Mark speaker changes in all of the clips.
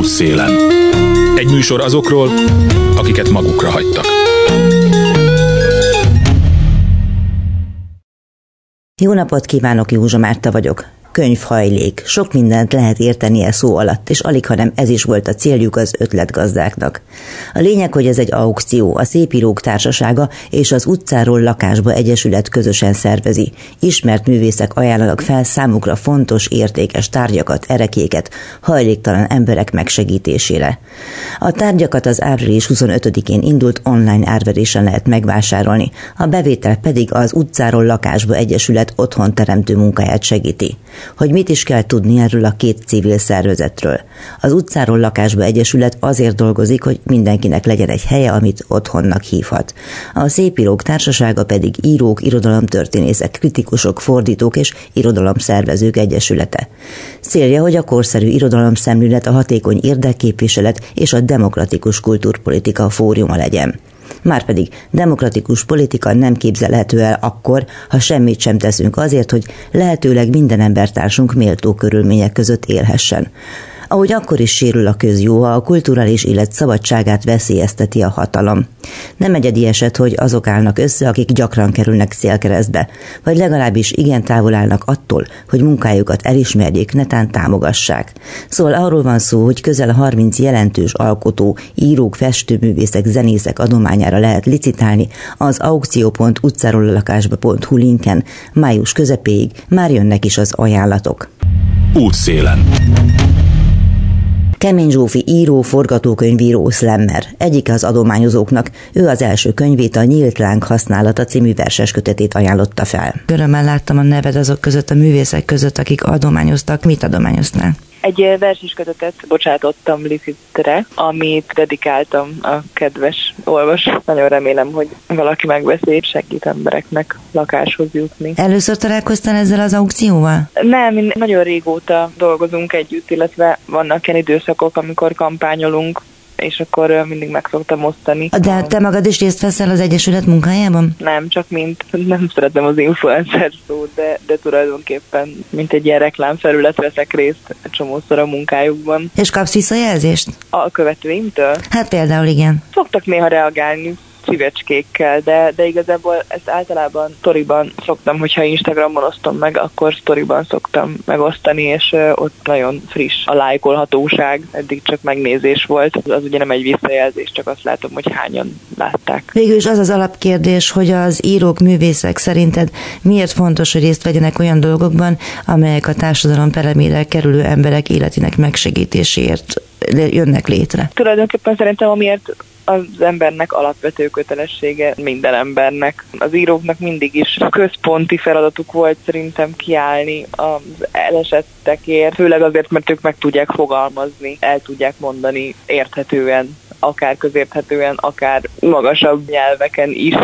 Speaker 1: Útszélen. Egy műsor azokról, akiket magukra hagytak.
Speaker 2: Jó napot kívánok, Józsa Márta vagyok könyvhajlék. Sok mindent lehet érteni e szó alatt, és alig, hanem ez is volt a céljuk az ötletgazdáknak. A lényeg, hogy ez egy aukció, a Szépírók Társasága és az Utcáról Lakásba Egyesület közösen szervezi. Ismert művészek ajánlanak fel számukra fontos, értékes tárgyakat, erekéket, hajléktalan emberek megsegítésére. A tárgyakat az április 25-én indult online árverésen lehet megvásárolni, a bevétel pedig az Utcáról Lakásba Egyesület otthon teremtő munkáját segíti hogy mit is kell tudni erről a két civil szervezetről. Az utcáról lakásba egyesület azért dolgozik, hogy mindenkinek legyen egy helye, amit otthonnak hívhat. A szépírók társasága pedig írók, irodalomtörténészek, kritikusok, fordítók és irodalomszervezők egyesülete. Célja, hogy a korszerű irodalomszemlélet, a hatékony érdekképviselet és a demokratikus kultúrpolitika fóruma legyen. Márpedig demokratikus politika nem képzelhető el akkor, ha semmit sem teszünk azért, hogy lehetőleg minden embertársunk méltó körülmények között élhessen ahogy akkor is sérül a közjó, ha a kulturális élet szabadságát veszélyezteti a hatalom. Nem egyedi eset, hogy azok állnak össze, akik gyakran kerülnek szélkeresztbe, vagy legalábbis igen távol állnak attól, hogy munkájukat elismerjék, netán támogassák. Szóval arról van szó, hogy közel 30 jelentős alkotó, írók, festőművészek, zenészek adományára lehet licitálni az aukció.utcárollakásba.hu linken május közepéig már jönnek is az ajánlatok.
Speaker 1: Útszélen.
Speaker 2: Kemény Zsófi író, forgatókönyvíró, slammer. Egyik az adományozóknak. Ő az első könyvét, a Nyílt Láng használata című verses kötetét ajánlotta fel.
Speaker 3: Örömmel láttam a neved azok között, a művészek között, akik adományoztak. Mit adományoznál?
Speaker 4: Egy verseskötetet bocsátottam Licitre, amit dedikáltam a kedves olvasó. Nagyon remélem, hogy valaki megveszi és segít embereknek lakáshoz jutni.
Speaker 3: Először találkoztál ezzel az aukcióval?
Speaker 4: Nem, mi nagyon régóta dolgozunk együtt, illetve vannak ilyen időszakok, amikor kampányolunk és akkor mindig meg szoktam osztani.
Speaker 3: De te magad is részt veszel az Egyesület munkájában?
Speaker 4: Nem, csak mint, nem szeretem az influencer szót, de, de tulajdonképpen mint egy ilyen reklámfelület veszek részt csomószor a munkájukban.
Speaker 3: És kapsz visszajelzést?
Speaker 4: A követőimtől?
Speaker 3: Hát például igen.
Speaker 4: Szoktak néha reagálni, szívecskékkel, de, de igazából ezt általában sztoriban szoktam, hogyha Instagramon osztom meg, akkor sztoriban szoktam megosztani, és ott nagyon friss a lájkolhatóság, eddig csak megnézés volt, az ugye nem egy visszajelzés, csak azt látom, hogy hányan látták.
Speaker 3: Végül is az az alapkérdés, hogy az írók, művészek szerinted miért fontos, hogy részt vegyenek olyan dolgokban, amelyek a társadalom peremére kerülő emberek életének megsegítéséért jönnek létre?
Speaker 4: Tulajdonképpen szerintem amiért az embernek alapvető kötelessége minden embernek. Az íróknak mindig is központi feladatuk volt szerintem kiállni az elesettekért, főleg azért, mert ők meg tudják fogalmazni, el tudják mondani érthetően, akár közérthetően, akár magasabb nyelveken is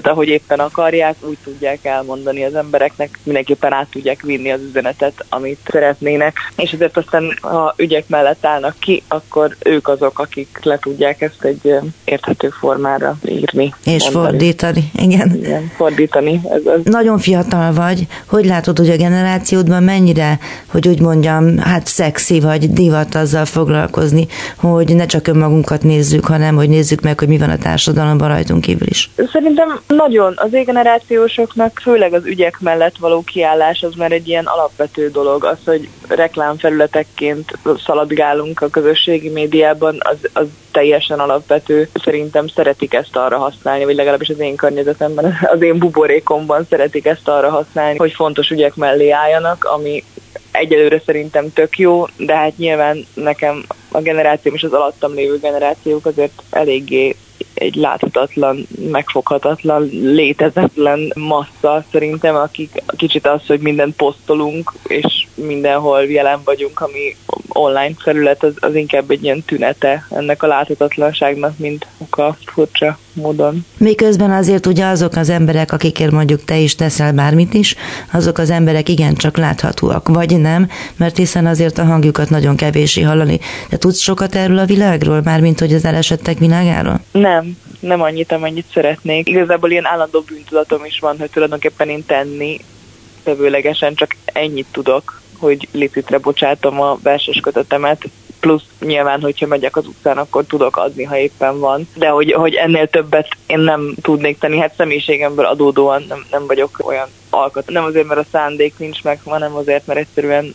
Speaker 4: tehát ahogy éppen akarják, úgy tudják elmondani az embereknek, mindenképpen át tudják vinni az üzenetet, amit szeretnének, és ezért aztán, ha ügyek mellett állnak ki, akkor ők azok, akik le tudják ezt egy érthető formára írni.
Speaker 3: És mondani. fordítani, igen.
Speaker 4: Igen, fordítani. Ez az.
Speaker 3: Nagyon fiatal vagy, hogy látod, hogy a generációdban mennyire, hogy úgy mondjam, hát szexi vagy divat azzal foglalkozni, hogy ne csak önmagunkat nézzük, hanem hogy nézzük meg, hogy mi van a társadalomban rajtunk kívül is.
Speaker 4: Szerintem nagyon. Az generációsoknak főleg az ügyek mellett való kiállás az már egy ilyen alapvető dolog. Az, hogy reklámfelületekként szaladgálunk a közösségi médiában, az, az teljesen alapvető. Szerintem szeretik ezt arra használni, vagy legalábbis az én környezetemben, az én buborékomban szeretik ezt arra használni, hogy fontos ügyek mellé álljanak, ami egyelőre szerintem tök jó, de hát nyilván nekem a generációm és az alattam lévő generációk azért eléggé egy láthatatlan, megfoghatatlan, létezetlen massza szerintem, akik kicsit az, hogy mindent posztolunk, és mindenhol jelen vagyunk, ami online felület, az, az inkább egy ilyen tünete ennek a láthatatlanságnak, mint oka furcsa módon.
Speaker 3: Miközben azért ugye azok az emberek, akikért mondjuk te is teszel bármit is, azok az emberek igencsak láthatóak, vagy nem, mert hiszen azért a hangjukat nagyon kevési hallani. De tudsz sokat erről a világról, mármint hogy az elesettek világáról?
Speaker 4: Nem, nem annyit, amennyit szeretnék. Igazából ilyen állandó bűntudatom is van, hogy tulajdonképpen én tenni tevőlegesen csak ennyit tudok, hogy licitre bocsátom a verses kötetemet, plusz nyilván, hogyha megyek az utcán, akkor tudok adni, ha éppen van. De hogy, hogy ennél többet én nem tudnék tenni, hát személyiségemből adódóan nem, nem vagyok olyan alkot. Nem azért, mert a szándék nincs meg, hanem azért, mert egyszerűen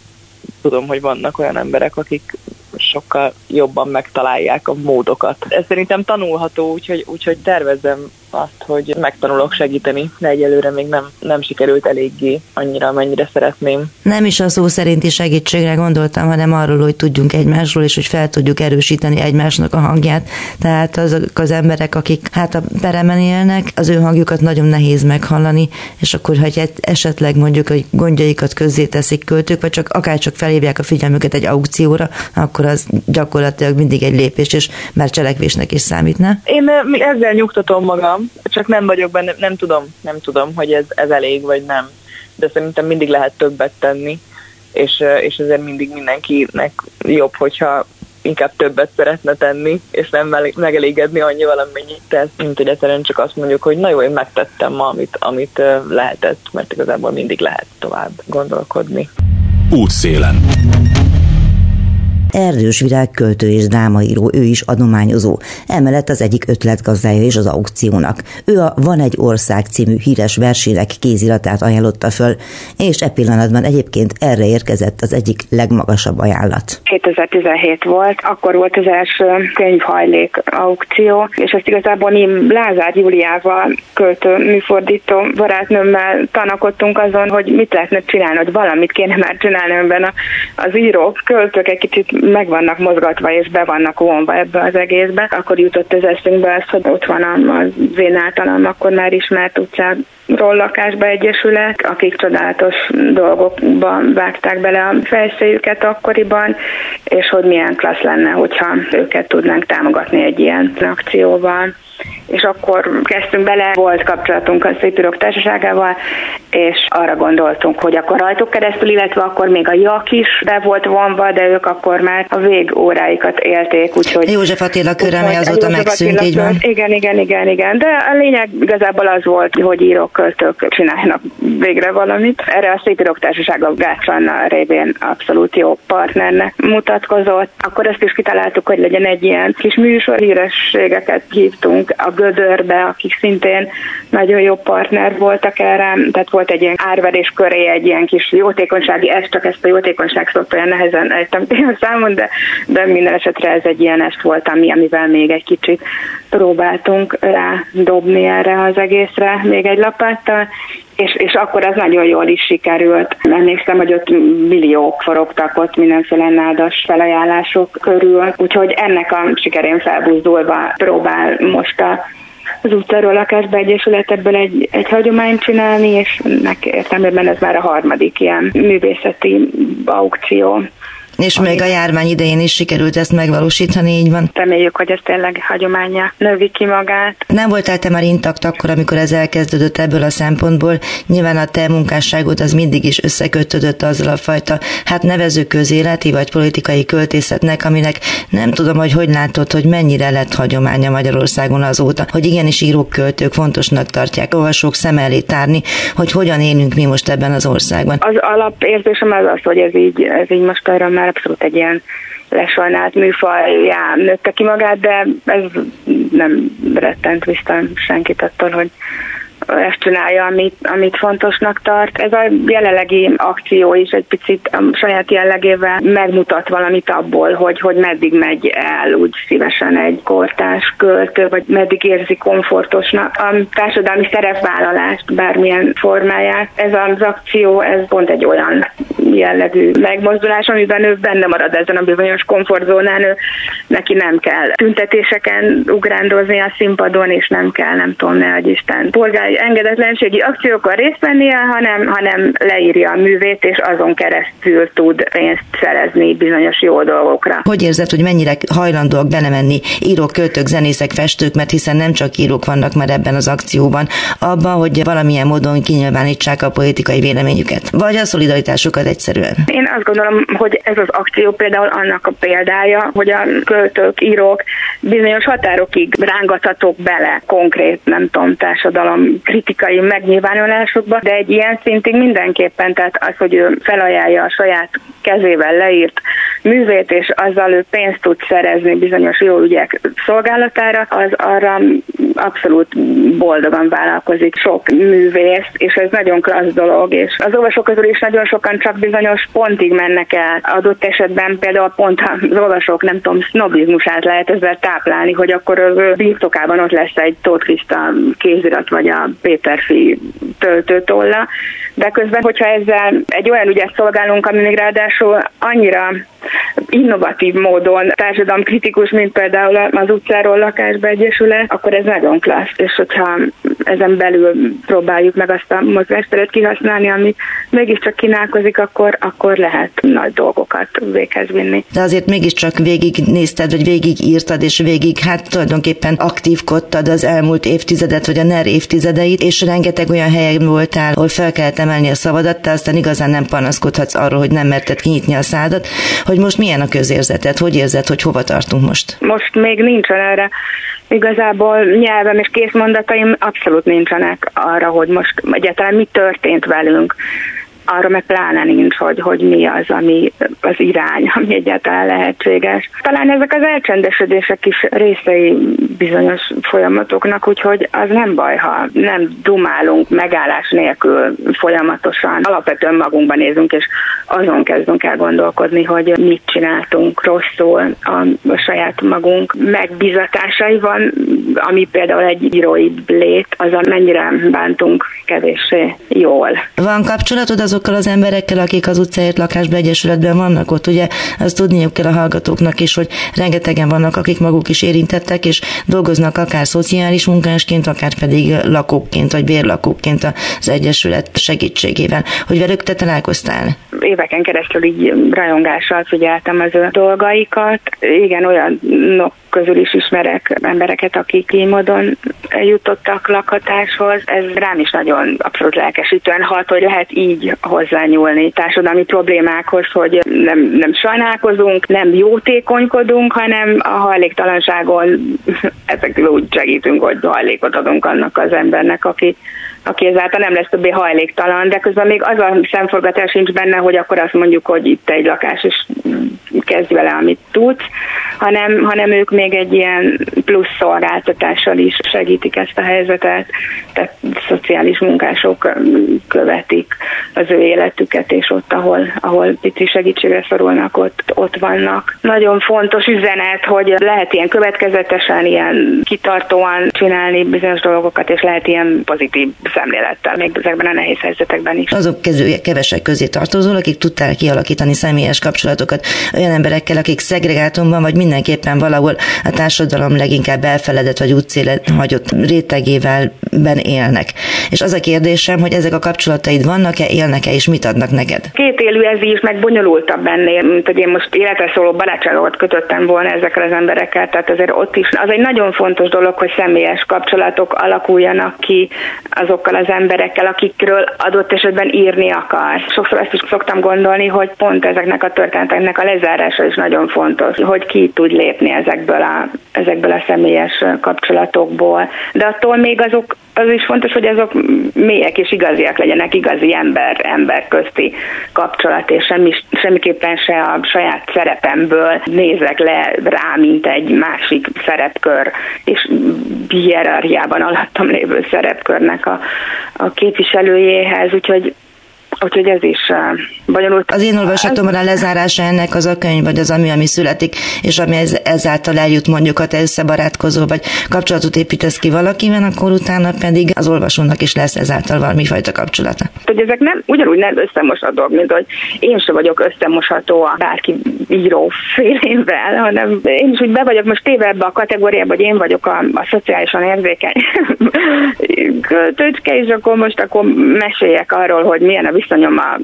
Speaker 4: tudom, hogy vannak olyan emberek, akik sokkal jobban megtalálják a módokat. Ez szerintem tanulható, úgyhogy, úgyhogy tervezem azt, hogy megtanulok segíteni, de egyelőre még nem, nem sikerült eléggé annyira, amennyire szeretném.
Speaker 3: Nem is a szó szerinti segítségre gondoltam, hanem arról, hogy tudjunk egymásról, és hogy fel tudjuk erősíteni egymásnak a hangját. Tehát azok az emberek, akik hát a peremen élnek, az ő hangjukat nagyon nehéz meghallani, és akkor, ha esetleg mondjuk, hogy gondjaikat teszik költők, vagy csak akár csak felhívják a figyelmüket egy aukcióra, akkor az gyakorlatilag mindig egy lépés, és már cselekvésnek is számítna.
Speaker 4: Én ezzel nyugtatom magam, csak nem vagyok benne, nem tudom, nem tudom, hogy ez, ez elég vagy nem. De szerintem mindig lehet többet tenni, és, és ezért mindig mindenkinek jobb, hogyha inkább többet szeretne tenni, és nem megelégedni annyival, amennyit tesz, mint hogy egyszerűen csak azt mondjuk, hogy na jó, én megtettem ma, amit, amit lehetett, mert igazából mindig lehet tovább gondolkodni.
Speaker 1: Útszélen.
Speaker 2: Erdős Virág költő és drámaíró, ő is adományozó. Emellett az egyik ötletgazdája is az aukciónak. Ő a Van egy ország című híres versének kéziratát ajánlotta föl, és e pillanatban egyébként erre érkezett az egyik legmagasabb ajánlat.
Speaker 5: 2017 volt, akkor volt az első könyvhajlék aukció, és ezt igazából mi Lázár Júliával költő műfordító barátnőmmel tanakodtunk azon, hogy mit lehetne csinálni, hogy valamit kéne már csinálni, amiben az írók, költők egy kicsit meg vannak mozgatva és be vannak vonva ebbe az egészbe, akkor jutott az eszünkbe az, hogy ott van az én általam akkor már ismert utcáról lakásba egyesület, akik csodálatos dolgokba vágták bele a fejszéjüket akkoriban, és hogy milyen klassz lenne, hogyha őket tudnánk támogatni egy ilyen akcióval. És akkor kezdtünk bele, volt kapcsolatunk a Szépírok Társaságával, és arra gondoltunk, hogy akkor rajtuk keresztül, illetve akkor még a Jak is be volt vonva, de ők akkor már a vég óráikat élték, úgyhogy...
Speaker 3: József Attila köreme azóta megszűnt, így van.
Speaker 5: Igen, igen, igen, igen, de a lényeg igazából az volt, hogy írók, költők csinálnak végre valamit. Erre a Szépírok Társasága Gács Anna révén abszolút jó partnernek mutatkozott. Akkor ezt is kitaláltuk, hogy legyen egy ilyen kis műsor, hírességeket hívtunk a Gödörbe, akik szintén nagyon jó partner voltak erre, tehát volt egy ilyen árverés köré, egy ilyen kis jótékonysági, ez csak ezt a jótékonyság szót olyan nehezen ejtem a számon, de, de minden esetre ez egy ilyen est volt, ami, amivel még egy kicsit próbáltunk rá dobni erre az egészre még egy lapáttal, és, és akkor az nagyon jól is sikerült. Emlékszem, hogy ott milliók forogtak ott mindenféle nádas felajánlások körül, úgyhogy ennek a sikerén felbuzdulva próbál most a az utcáról lakásba egyesület ebből egy, egy hagyományt csinálni, és nek értelmében ez már a harmadik ilyen művészeti aukció.
Speaker 3: És még a járvány idején is sikerült ezt megvalósítani, így van.
Speaker 5: Reméljük, hogy ez tényleg hagyománya növi ki magát.
Speaker 3: Nem voltál te már intakt akkor, amikor ez elkezdődött ebből a szempontból. Nyilván a te munkásságod az mindig is összekötődött azzal a fajta, hát nevező közéleti vagy politikai költészetnek, aminek nem tudom, hogy hogy látod, hogy mennyire lett hagyománya Magyarországon azóta, hogy igenis írók, költők fontosnak tartják olvasók szem elé tárni, hogy hogyan élünk mi most ebben az országban.
Speaker 5: Az alapérzésem az az, hogy ez így, ez így most arra már abszolút egy ilyen lesajnált műfajjá nőtte ki magát, de ez nem rettent vissza senkit attól, hogy ezt csinálja, amit, amit fontosnak tart. Ez a jelenlegi akció is egy picit a saját jellegével megmutat valamit abból, hogy, hogy meddig megy el úgy szívesen egy kortás költő, vagy meddig érzi komfortosnak a társadalmi szerepvállalást, bármilyen formáját. Ez az akció, ez pont egy olyan jellegű megmozdulás, amiben ő benne marad ezen a bizonyos komfortzónán, ő, neki nem kell tüntetéseken ugrándozni a színpadon, és nem kell, nem tudom, ne Isten, polgári engedetlenségi akciókon részt vennie, hanem, hanem leírja a művét, és azon keresztül tud pénzt szerezni bizonyos jó dolgokra.
Speaker 3: Hogy érzed, hogy mennyire hajlandóak belemenni írók, költők, zenészek, festők, mert hiszen nem csak írók vannak már ebben az akcióban, abban, hogy valamilyen módon kinyilvánítsák a politikai véleményüket, vagy a szolidaritásukat egyszerűen?
Speaker 5: Én azt gondolom, hogy ez az akció például annak a példája, hogy a költők, írók bizonyos határokig rángathatók bele konkrét, nem tudom, társadalom kritikai megnyilvánulásokba, de egy ilyen szintig mindenképpen, tehát az, hogy ő felajánlja a saját kezével leírt művét, és azzal ő pénzt tud szerezni bizonyos jó ügyek szolgálatára, az arra abszolút boldogan vállalkozik sok művész, és ez nagyon klassz dolog, és az olvasók közül is nagyon sokan csak bizonyos pontig mennek el. Adott esetben például pont az olvasók, nem tudom, sznobizmusát lehet ezzel táplálni, hogy akkor az birtokában ott lesz egy Tóth Krista kézirat, vagy a Péterfi töltőtolla, de közben, hogyha ezzel egy olyan ügyet szolgálunk, ami még ráadásul annyira innovatív módon kritikus, mint például az utcáról lakásba egyesület, akkor ez nagyon klassz, és hogyha ezen belül próbáljuk meg azt a mozgásteret kihasználni, ami mégiscsak kínálkozik, akkor, akkor lehet nagy dolgokat véghez vinni.
Speaker 3: De azért mégiscsak végig nézted, vagy végig írtad, és végig hát tulajdonképpen aktívkodtad az elmúlt évtizedet, vagy a NER évtizedeit, és rengeteg olyan helyen voltál, ahol fel kellett emelni a szavadat, te aztán igazán nem panaszkodhatsz arról, hogy nem merted kinyitni a szádat, hogy most milyen a közérzeted, hogy érzed, hogy hova tartunk most?
Speaker 5: Most még nincsen erre. Igazából nyelvem és készmondataim abszolút nincsenek arra, hogy most egyáltalán mi történt velünk arra meg pláne nincs, hogy, hogy mi az, ami az irány, ami egyáltalán lehetséges. Talán ezek az elcsendesedések is részei bizonyos folyamatoknak, úgyhogy az nem baj, ha nem dumálunk megállás nélkül folyamatosan. Alapvetően magunkban nézünk, és azon kezdünk el gondolkodni, hogy mit csináltunk rosszul a, a saját magunk megbizatásaival, ami például egy írói lét, azon mennyire bántunk kevéssé jól.
Speaker 3: Van kapcsolatod az azokkal az emberekkel, akik az utcáért lakásba egyesületben vannak ott. Ugye azt tudniuk kell a hallgatóknak is, hogy rengetegen vannak, akik maguk is érintettek, és dolgoznak akár szociális munkásként, akár pedig lakóként, vagy bérlakóként az egyesület segítségével. Hogy velük te találkoztál?
Speaker 5: Éveken keresztül így rajongással figyeltem az ő dolgaikat. Igen, olyanok közül is ismerek embereket, akik így módon jutottak lakhatáshoz. Ez rám is nagyon abszolút lelkesítően hat, hogy lehet így hozzányúlni társadalmi problémákhoz, hogy nem, nem sajnálkozunk, nem jótékonykodunk, hanem a hajléktalanságon effektíve úgy segítünk, hogy hajlékot adunk annak az embernek, aki aki ezáltal nem lesz többé hajléktalan, de közben még az a szemforgatás sincs benne, hogy akkor azt mondjuk, hogy itt egy lakás, és kezdj vele, amit tudsz, hanem, hanem ők még egy ilyen plusz szolgáltatással is segítik ezt a helyzetet, tehát szociális munkások követik az ő életüket, és ott, ahol, ahol pici segítségre szorulnak, ott, ott vannak. Nagyon fontos üzenet, hogy lehet ilyen következetesen, ilyen kitartóan csinálni bizonyos dolgokat, és lehet ilyen pozitív szemlélettel, még ezekben a nehéz helyzetekben is.
Speaker 3: Azok közül kevesek közé tartozol, akik tudták kialakítani személyes kapcsolatokat olyan emberekkel, akik szegregátumban, vagy mindenképpen valahol a társadalom leginkább elfeledett, vagy útszélet hagyott rétegével ben élnek. És az a kérdésem, hogy ezek a kapcsolataid vannak-e, élnek-e, és mit adnak neked?
Speaker 5: Két élő ez is, meg bonyolultabb ennél, mint hogy én most életre szóló barátságot kötöttem volna ezekkel az emberekkel, tehát azért ott is az egy nagyon fontos dolog, hogy személyes kapcsolatok alakuljanak ki azokkal az emberekkel, akikről adott esetben írni akar. Sokszor ezt is szoktam gondolni, hogy pont ezeknek a történeteknek a lezárása is nagyon fontos, hogy ki tud lépni ezekből a, ezekből a személyes kapcsolatokból. De attól még azok az is fontos, hogy azok mélyek és igaziak legyenek, igazi ember, ember közti kapcsolat, és semmi, semmiképpen se a saját szerepemből nézek le rá, mint egy másik szerepkör, és hierarchiában alattam lévő szerepkörnek a, a képviselőjéhez, úgyhogy Úgyhogy ez is uh, bonyolult.
Speaker 3: Az én olvasatomra lezárása ennek az a könyv, vagy az ami, ami születik, és ami ez, ezáltal eljut mondjuk, ha te összebarátkozol, vagy kapcsolatot építesz ki valakivel, akkor utána pedig az olvasónak is lesz ezáltal valami fajta kapcsolata.
Speaker 5: Hogy ezek nem ugyanúgy nem összemoshatók, mint hogy én sem vagyok összemosható a bárki író félénvel, hanem én is úgy be vagyok most téve ebbe a kategóriába, hogy én vagyok a, a szociálisan érzékeny költőcske, és akkor most akkor meséljek arról, hogy milyen a viszonyom a,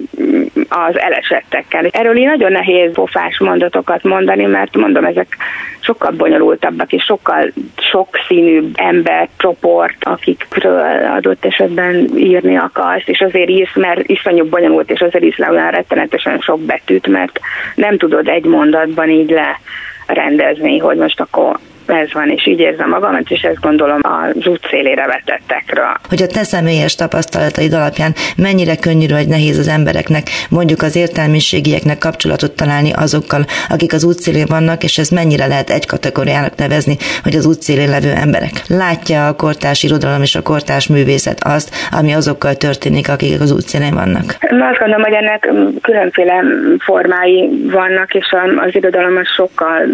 Speaker 5: az elesettekkel. Erről így nagyon nehéz pofás mondatokat mondani, mert mondom, ezek sokkal bonyolultabbak, és sokkal sokszínűbb embercsoport, akikről adott esetben írni akarsz, és azért írsz, mert iszonyú bonyolult, és azért írsz le olyan rettenetesen sok betűt, mert nem tudod egy mondatban így le rendezni, hogy most akkor ez van, és így érzem magamat, és ezt gondolom az út szélére vetettekről.
Speaker 3: Hogy a te személyes tapasztalataid alapján mennyire könnyű vagy nehéz az embereknek, mondjuk az értelmiségieknek kapcsolatot találni azokkal, akik az útszélén vannak, és ez mennyire lehet egy kategóriának nevezni, hogy az útszélén levő emberek. Látja a kortárs irodalom és a kortárs művészet azt, ami azokkal történik, akik az útszélén vannak?
Speaker 5: Azt gondolom, hogy ennek különféle formái vannak, és az irodalom az sokkal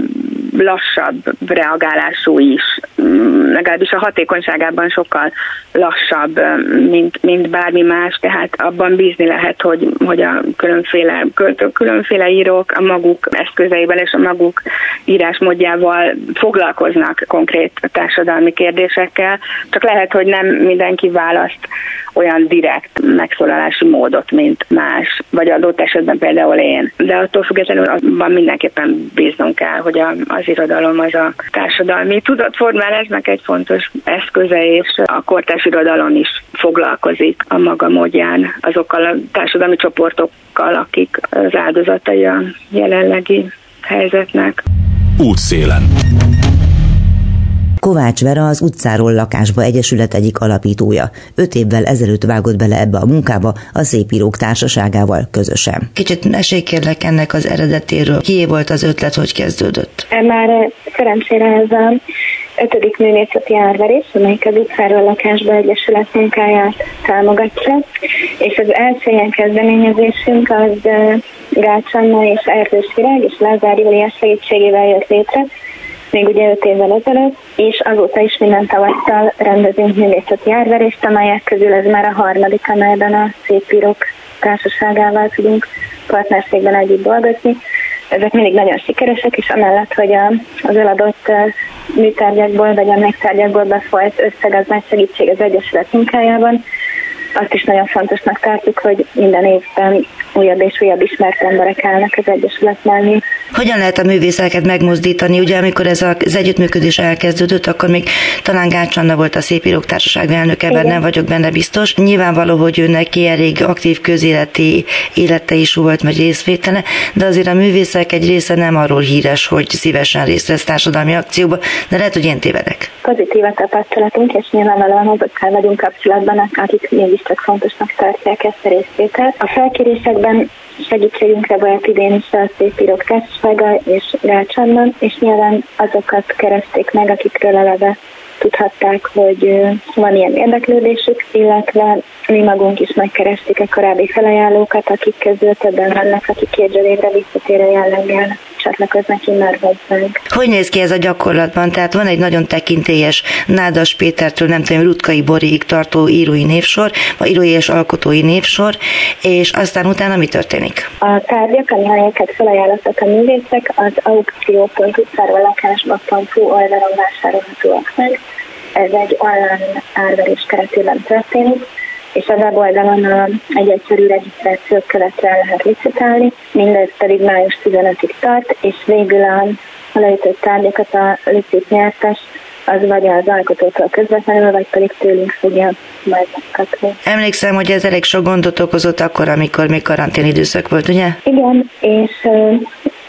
Speaker 5: lassabb reagálású is, legalábbis a hatékonyságában sokkal lassabb, mint, mint bármi más, tehát abban bízni lehet, hogy, hogy a különféle különféle írók a maguk eszközeivel és a maguk írásmódjával foglalkoznak konkrét társadalmi kérdésekkel, csak lehet, hogy nem mindenki választ olyan direkt megszólalási módot, mint más, vagy adott esetben például én. De attól függetlenül abban mindenképpen bíznunk kell, hogy a, az irodalom az a társadalmi tudatformálásnak egy fontos eszköze, és a kortárs irodalom is foglalkozik a maga módján azokkal a társadalmi csoportokkal, akik az áldozatai a jelenlegi helyzetnek.
Speaker 1: Útszélen.
Speaker 2: Kovács Vera az utcáról lakásba egyesület egyik alapítója. Öt évvel ezelőtt vágott bele ebbe a munkába a Szépírók Társaságával közösen.
Speaker 3: Kicsit mesélj kérlek ennek az eredetéről. Kié volt az ötlet, hogy kezdődött?
Speaker 6: Már szerencsére ez a ötödik művészeti árverés, amelyik az utcáról lakásba egyesület munkáját támogatja, és az első ilyen kezdeményezésünk az Gács Anna és Erdős Virág és Lázár Júlia segítségével jött létre, még ugye 5 évvel ezelőtt, és azóta is minden tavasszal rendezünk művészeti árverést, amelyek közül ez már a harmadik, amelyben a szépírók társaságával tudunk partnerségben együtt dolgozni. Ezek mindig nagyon sikeresek, és amellett, hogy a, az eladott műtárgyakból vagy a megtárgyakból befolyt összeg az nagy segítség az Egyesület munkájában, azt is nagyon fontosnak tartjuk, hogy minden évben újabb és újabb ismert emberek állnak az Egyesület mellé.
Speaker 3: Hogyan lehet a művészeket megmozdítani? Ugye amikor ez az együttműködés elkezdődött, akkor még talán Gács Anna volt a Szépírók Társaság elnöke, mert nem vagyok benne biztos. Nyilvánvaló, hogy ő neki elég aktív közéleti élete is volt, vagy részvétele, de azért a művészek egy része nem arról híres, hogy szívesen részt vesz társadalmi akcióba, de lehet, hogy én tévedek.
Speaker 6: Pozitív a tapasztalatunk, és nyilvánvalóan azokkal vagyunk kapcsolatban, akik mégiscsak fontosnak tartják ezt a részvételt. A felkérésekben segítségünkre volt idén is a Szépírók Társasága és Rácsannan, és nyilván azokat keresték meg, akikről eleve tudhatták, hogy van ilyen érdeklődésük, illetve mi magunk is megkerestük a korábbi felajánlókat, akik közül többen vannak, akik két évre visszatérő jelleggel csatlakoznak innen hozzánk.
Speaker 3: Hogy néz ki ez a gyakorlatban? Tehát van egy nagyon tekintélyes Nádas Pétertől, nem tudom, Rutkai Borig tartó írói névsor, vagy írói és alkotói névsor, és aztán utána mi történik?
Speaker 6: A tárgyak, amelyeket felajánlottak a művészek, az aukció.utcárvalakásba.hu oldalon vásárolhatóak meg. Ez egy online árverés keretében történik és a weboldalon egy egyszerű regisztrációt követően lehet licitálni, mindez pedig május 15-ig tart, és végül a, a leütött tárgyakat a licit nyertes az vagy az alkotótól közvetlenül, vagy pedig tőlünk fogja majd megkapni.
Speaker 3: Emlékszem, hogy ez elég sok gondot okozott akkor, amikor még karantén időszak volt, ugye?
Speaker 6: Igen, és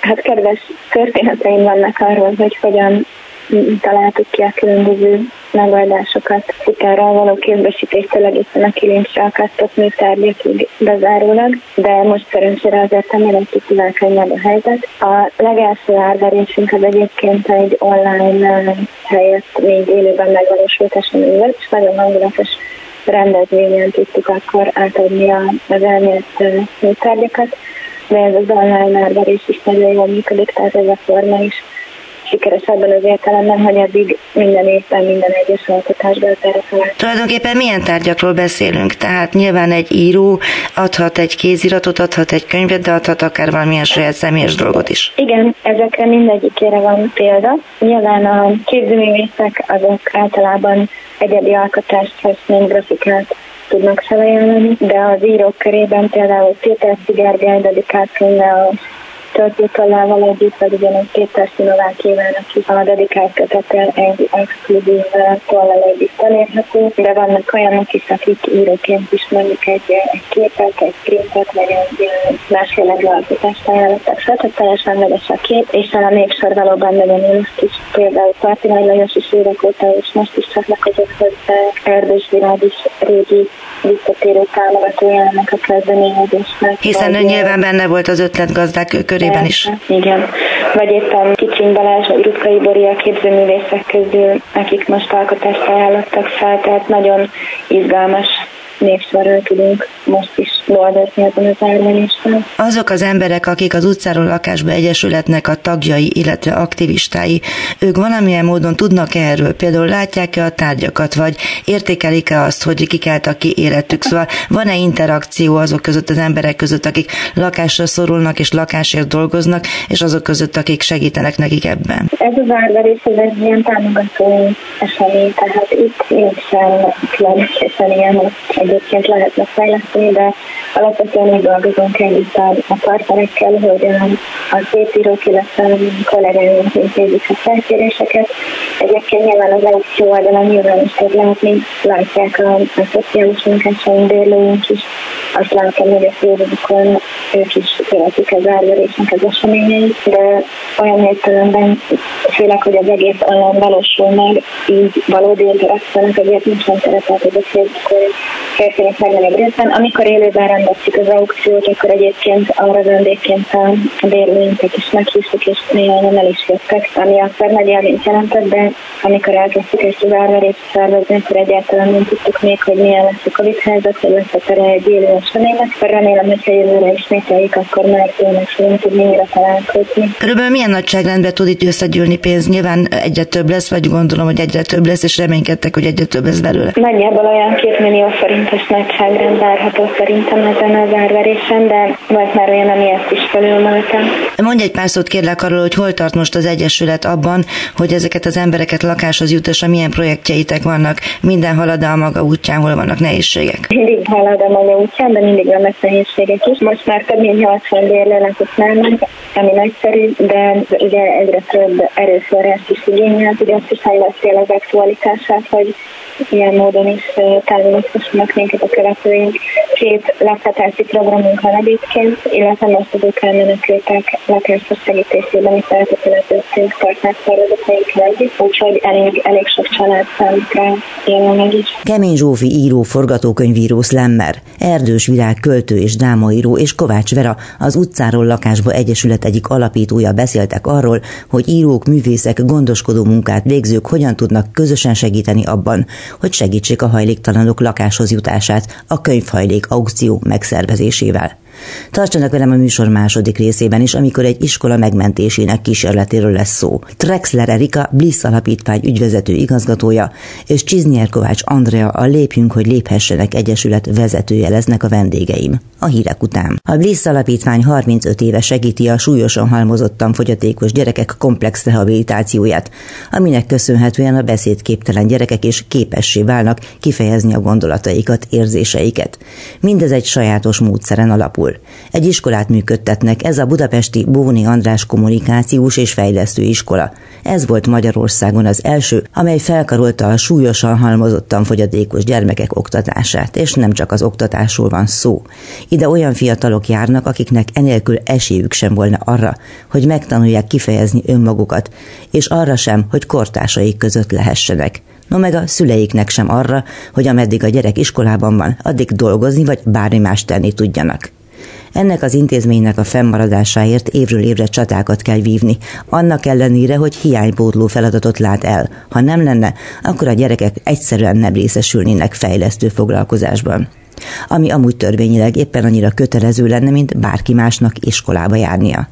Speaker 6: hát kedves történeteim vannak arról, hogy hogyan találtuk ki a különböző megoldásokat sikerrel való kézbesítéstől egészen a kilincsre akasztott műtárgyakig bezárólag, de most szerencsére azért nem egy kicsivel könnyebb a helyzet. A legelső árverésünk az egyébként egy online helyett még élőben megvalósult esemény volt, és nagyon hangulatos rendezvényen tudtuk akkor átadni az elmélet műtárgyakat, de ez az online árverés is nagyon jól működik, tehát ez a forma is sikeres ebben az értelemben, hogy eddig minden évben minden egyes alkotásban erre talált.
Speaker 3: Tulajdonképpen milyen tárgyakról beszélünk? Tehát nyilván egy író adhat egy kéziratot, adhat egy könyvet, de adhat akár valamilyen saját személyes dolgot is.
Speaker 6: Igen, ezekre mindegyikére van példa. Nyilván a képzőművészek azok általában egyedi alkotást, mint grafikát tudnak felajánlani, de az írók körében például Péter Szigergely dedikált a töltőtollával együtt, vagy ugyanúgy Péter Szinovákével, aki a dedikált kötete egy exkluzív tollal együtt elérhető, de vannak olyanok is, akik íróként is mondjuk egy, egy képet, egy printet, vagy egy másféle alkotást ajánlottak tehát teljesen vegyes a kép, és a népsor valóban nagyon most is például Parti Nagy Lajos is évek óta, és most is csatlakozott hozzá, Erdős Virág is régi visszatérő támogatója ennek a kezdeményezésnek.
Speaker 3: Hiszen nyilván benne volt az ötletgazdák körében is.
Speaker 6: Igen. Vagy éppen Kicsiny Balázs, vagy Rutkai Bori a képzőművészek közül, akik most alkotást ajánlottak fel, tehát nagyon izgalmas népsorral tudunk most is dolgozni ezen az árverésen.
Speaker 3: Azok az emberek, akik az utcáról lakásba egyesületnek a tagjai, illetve aktivistái, ők valamilyen módon tudnak -e erről? Például látják-e a tárgyakat, vagy értékelik-e azt, hogy kik álltak ki életük? Szóval van-e interakció azok között az emberek között, akik lakásra szorulnak és lakásért dolgoznak, és azok között, akik segítenek nekik ebben?
Speaker 6: Ez az árverés, ez egy ilyen támogató esemény, tehát itt nincsen klasszisan ilyen egyébként lehetne fejleszteni, de alapvetően úgy dolgozunk együtt a, a partnerekkel, hogy a szépírók, illetve a kollégáink intézik a felkéréseket. Egyébként nyilván az elekció oldalon nyilván is tud látni, látják a, a szociális munkásaink, bérlőink is, azt látom, hogy a Facebookon ők is követik az árverésnek az eseményeit, de olyan értelemben, főleg, hogy az egész online valósul meg, így valódi interakciónak azért nincsen szerepelt, hogy a Facebookon történik meg egy részben. Amikor élőben rendezzük az aukciót, akkor egyébként arra vendégként a bérlőinket is meghívtuk, és néhányan el is jöttek, ami akkor nagy élményt jelentett, de amikor elkezdtük ezt az árverést szervezni, akkor egyáltalán nem tudtuk még, hogy milyen lesz a Covid helyzet, hogy lesz tere egy élő eseménynek. Remélem, hogy ha jövőre ismételjük, akkor már tényleg fogunk tudni mire találkozni.
Speaker 3: Körülbelül milyen nagyságrendben tud itt összegyűlni pénz? Nyilván egyre több lesz, vagy gondolom, hogy egyre több lesz, és reménykedtek, hogy egyre több lesz belőle.
Speaker 6: Nagyjából olyan két millió forintos nagyságrend várható szerintem ezen az árverésen, de volt már olyan, ami ezt is felülmúltam.
Speaker 3: Mondj egy pár szót kérlek arról, hogy hol tart most az Egyesület abban, hogy ezeket az embereket lakáshoz jutassa, milyen projektjeitek vannak, minden halad a maga útján, hol vannak nehézségek?
Speaker 6: Mindig halad a maga útján, de mindig vannak nehézségek is. Most már több mint 80 bérleletet mennek, ami nagyszerű, de ugye egyre több erőforrást is igényel, ugye azt is fejlesztél az aktualitását, hogy ilyen módon is támogathassanak minket a követőink. Két lakhatási programunk van egyébként, illetve most az ukrán menekültek lakáshoz segítésében is elköteleződtünk partnerszervezeteinkkel együtt, úgyhogy elég, elég sok család számít rá jelenleg is.
Speaker 2: Kemény Zsófi író, forgatókönyvíró, slammer, Erdős Virág költő és drámaíró és Kovács Vera, az utcáról lakásba egyesület egyik alapítója beszéltek arról, hogy írók, művészek, gondoskodó munkát végzők hogyan tudnak közösen segíteni abban, hogy segítsék a hajléktalanok lakáshoz jutását a könyvhajlék aukció megszervezésével. Tartsanak velem a műsor második részében is, amikor egy iskola megmentésének kísérletéről lesz szó. Trexler Erika, Bliss Alapítvány ügyvezető igazgatója, és Csiznier Kovács Andrea a Lépjünk, hogy léphessenek egyesület vezetője lesznek a vendégeim. A hírek után. A Bliss Alapítvány 35 éve segíti a súlyosan halmozottan fogyatékos gyerekek komplex rehabilitációját, aminek köszönhetően a beszédképtelen gyerekek is képessé válnak kifejezni a gondolataikat, érzéseiket. Mindez egy sajátos módszeren alapul. Egy iskolát működtetnek, ez a budapesti Bóni András Kommunikációs és Fejlesztő Iskola. Ez volt Magyarországon az első, amely felkarolta a súlyosan halmozottan fogyatékos gyermekek oktatását, és nem csak az oktatásról van szó. Ide olyan fiatalok járnak, akiknek enélkül esélyük sem volna arra, hogy megtanulják kifejezni önmagukat, és arra sem, hogy kortársaik között lehessenek no meg a szüleiknek sem arra, hogy ameddig a gyerek iskolában van, addig dolgozni vagy bármi más tenni tudjanak. Ennek az intézménynek a fennmaradásáért évről évre csatákat kell vívni, annak ellenére, hogy hiánypótló feladatot lát el. Ha nem lenne, akkor a gyerekek egyszerűen nem részesülnének fejlesztő foglalkozásban ami amúgy törvényileg éppen annyira kötelező lenne, mint bárki másnak iskolába járnia.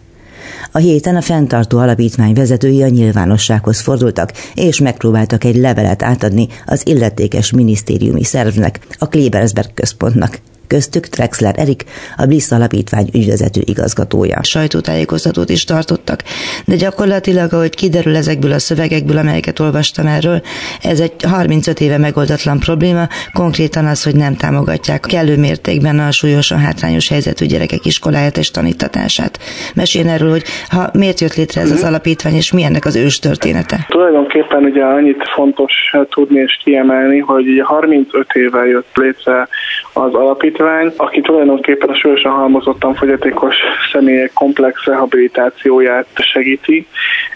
Speaker 2: A héten a fenntartó alapítvány vezetői a nyilvánossághoz fordultak, és megpróbáltak egy levelet átadni az illetékes minisztériumi szervnek, a Klebersberg központnak. Köztük Trexler Erik, a Bliss Alapítvány ügyvezető igazgatója.
Speaker 3: Sajtótájékoztatót is tartottak, de gyakorlatilag, ahogy kiderül ezekből a szövegekből, amelyeket olvastam erről, ez egy 35 éve megoldatlan probléma, konkrétan az, hogy nem támogatják kellő mértékben a súlyosan hátrányos helyzetű gyerekek iskoláját és tanítatását. Meséljen erről, hogy ha miért jött létre ez az mhm. alapítvány, és mi ennek az ős története?
Speaker 7: Tulajdonképpen ugye annyit fontos tudni és kiemelni, hogy 35 éve jött létre az alapítvány, aki tulajdonképpen a súlyosan halmozottan fogyatékos személyek komplex rehabilitációját segíti,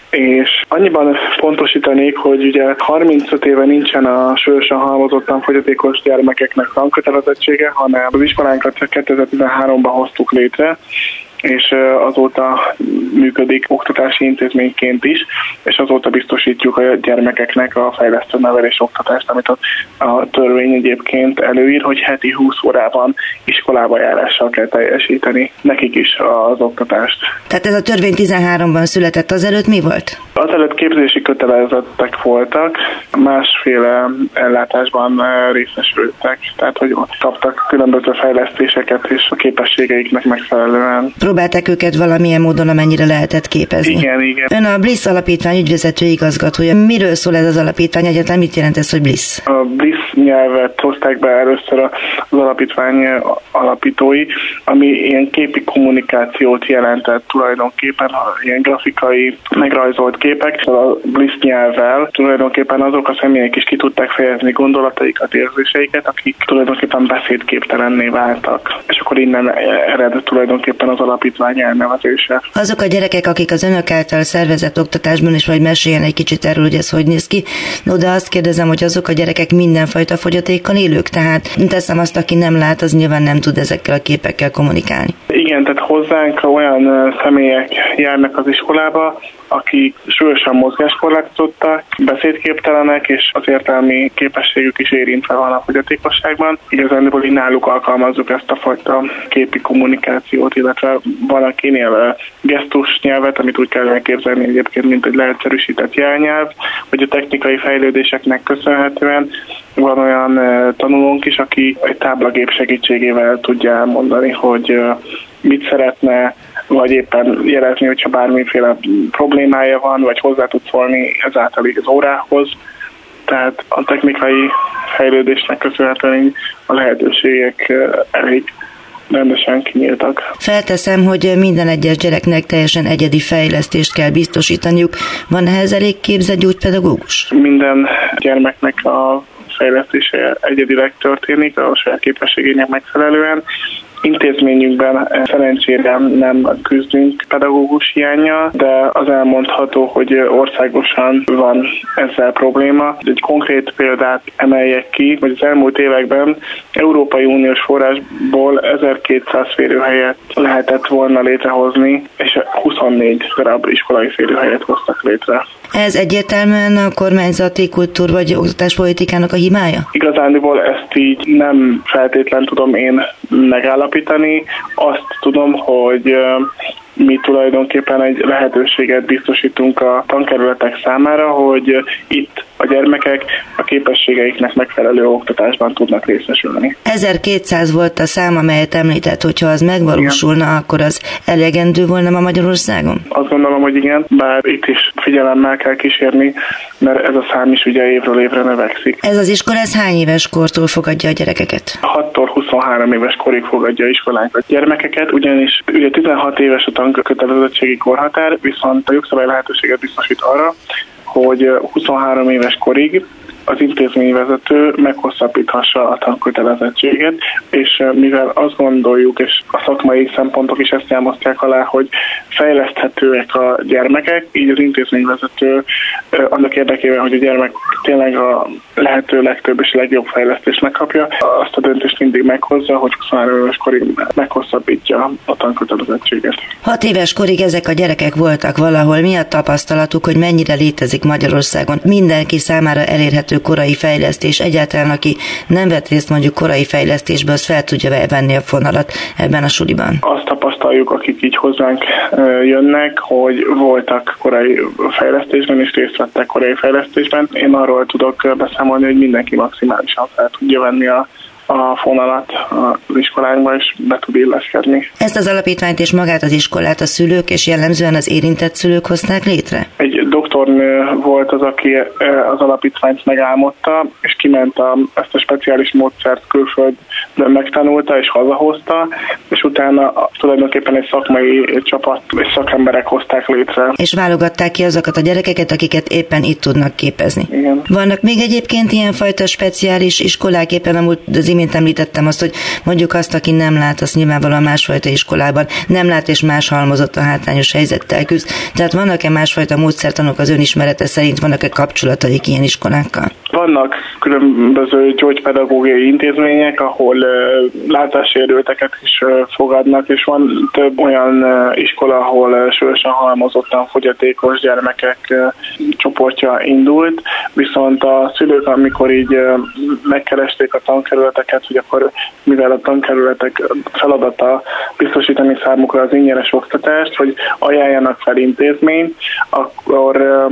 Speaker 7: és annyiban pontosítanék, hogy ugye 35 éve nincsen a súlyosan halmozottan fogyatékos gyermekeknek tankötelezettsége, hanem az iskolánkat 2013-ban hoztuk létre, és azóta működik oktatási intézményként is, és azóta biztosítjuk a gyermekeknek a fejlesztő nevelés oktatást, amit a, a törvény egyébként előír, hogy heti 20 órában iskolába járással kell teljesíteni nekik is az oktatást.
Speaker 3: Tehát ez a törvény 13-ban született, azelőtt mi volt?
Speaker 7: Azelőtt képzési kötelezettek voltak, másféle ellátásban részesültek, tehát hogy ott kaptak különböző fejlesztéseket és a képességeiknek megfelelően
Speaker 3: próbálták őket valamilyen módon, amennyire lehetett képezni.
Speaker 7: Igen, igen.
Speaker 3: Ön a Bliss alapítvány ügyvezető igazgatója. Miről szól ez az alapítvány? Egyáltalán mit jelent ez, hogy Bliss?
Speaker 7: A Bliss nyelvet hozták be először az alapítvány alapítói, ami ilyen képi kommunikációt jelentett tulajdonképpen, ilyen grafikai, megrajzolt képek. A Bliss nyelvvel tulajdonképpen azok a személyek is ki tudták fejezni gondolataikat, érzéseiket, akik tulajdonképpen beszédképtelenné váltak. És akkor innen ered tulajdonképpen az alap alapítvány elnevezése.
Speaker 3: Azok a gyerekek, akik az önök által szervezett oktatásban is vagy meséljen egy kicsit erről, hogy ez hogy néz ki. No, de azt kérdezem, hogy azok a gyerekek mindenfajta fogyatékkal élők, tehát teszem azt, aki nem lát, az nyilván nem tud ezekkel a képekkel kommunikálni.
Speaker 7: Igen, tehát hozzánk olyan személyek járnak az iskolába, akik súlyosan mozgáskorlátozottak, beszédképtelenek, és az értelmi képességük is érintve van a fogyatékosságban. Igazából így náluk alkalmazzuk ezt a fajta képi kommunikációt, illetve van akinél gesztus nyelvet, amit úgy kell elképzelni egyébként, mint egy leegyszerűsített jelnyelv, hogy a technikai fejlődéseknek köszönhetően van olyan tanulónk is, aki egy táblagép segítségével tudja elmondani, hogy mit szeretne, vagy éppen jelezni, hogyha bármiféle problémája van, vagy hozzá tud szólni ezáltal az órához. Tehát a technikai fejlődésnek köszönhetően a lehetőségek elég rendesen kinyíltak.
Speaker 3: Felteszem, hogy minden egyes gyereknek teljesen egyedi fejlesztést kell biztosítaniuk. Van ehhez elég képzett gyógypedagógus?
Speaker 7: Minden gyermeknek a fejlesztése egyedileg történik, a saját képességének megfelelően, Intézményünkben eh, szerencsére nem küzdünk pedagógus hiánya, de az elmondható, hogy országosan van ezzel probléma. Egy konkrét példát emeljek ki, hogy az elmúlt években Európai Uniós forrásból 1200 férőhelyet lehetett volna létrehozni, és 24 darab iskolai férőhelyet hoztak létre.
Speaker 3: Ez egyértelműen a kormányzati kultúr vagy oktatáspolitikának a hibája?
Speaker 7: Igazániból ezt így nem feltétlen tudom én megállapítani. Azt tudom, hogy mi tulajdonképpen egy lehetőséget biztosítunk a tankerületek számára, hogy itt a gyermekek a képességeiknek megfelelő oktatásban tudnak részesülni.
Speaker 3: 1200 volt a szám, amelyet említett, hogyha az megvalósulna, igen. akkor az elegendő volna ma Magyarországon?
Speaker 7: Azt gondolom, hogy igen, bár itt is figyelemmel kell kísérni, mert ez a szám is ugye évről évre növekszik.
Speaker 3: Ez az iskola, ez hány éves kortól fogadja a gyerekeket?
Speaker 7: 6-tól 23 éves korig fogadja iskolánk a gyermekeket, ugyanis ugye 16 éves a tankötelezettségi korhatár, viszont a jogszabály lehetőséget biztosít arra, hogy 23 éves korig az intézményvezető meghosszabbíthassa a tankötelezettséget, és mivel azt gondoljuk, és a szakmai szempontok is ezt nyelmozták alá, hogy fejleszthetőek a gyermekek, így az intézményvezető annak érdekében, hogy a gyermek tényleg a lehető legtöbb és legjobb fejlesztést megkapja, azt a döntést mindig meghozza, hogy 23 éves korig meghosszabbítja a tankötelezettséget.
Speaker 3: 6 éves korig ezek a gyerekek voltak valahol. Mi a tapasztalatuk, hogy mennyire létezik Magyarországon mindenki számára elérhető korai fejlesztés, egyáltalán aki nem vett részt mondjuk korai fejlesztésben, az fel tudja venni a fonalat ebben a suliban?
Speaker 7: Azt tapasztaljuk, akik így hozzánk jönnek, hogy voltak korai fejlesztésben és részt vettek korai fejlesztésben. Én arról tudok beszámolni, hogy mindenki maximálisan fel tudja venni a a fonalat az iskolánkba, és be tud illeszkedni.
Speaker 3: Ezt az alapítványt és magát az iskolát a szülők és jellemzően az érintett szülők hozták létre?
Speaker 7: Egy doktornő volt az, aki az alapítványt megálmodta, és kiment a, ezt a speciális módszert külföldön megtanulta, és hazahozta, és utána tulajdonképpen egy szakmai csapat és szakemberek hozták létre.
Speaker 3: És válogatták ki azokat a gyerekeket, akiket éppen itt tudnak képezni.
Speaker 7: Igen.
Speaker 3: Vannak még egyébként ilyenfajta speciális iskolák, éppen amúgy az imént említettem azt, hogy mondjuk azt, aki nem lát, azt nyilvánvalóan másfajta iskolában nem lát és más halmozott a hátrányos helyzettel küzd. Tehát vannak-e másfajta módszertanok az önismerete szerint, vannak-e kapcsolataik ilyen iskolákkal?
Speaker 7: Vannak különböző gyógypedagógiai intézmények, ahol látássérülteket is fogadnak, és van több olyan iskola, ahol sősen halmozottan fogyatékos gyermekek csoportja indult, viszont a szülők, amikor így megkeresték a tankerületeket, hogy akkor mivel a tankerületek feladata biztosítani számukra az ingyenes oktatást, hogy ajánljanak fel intézményt, akkor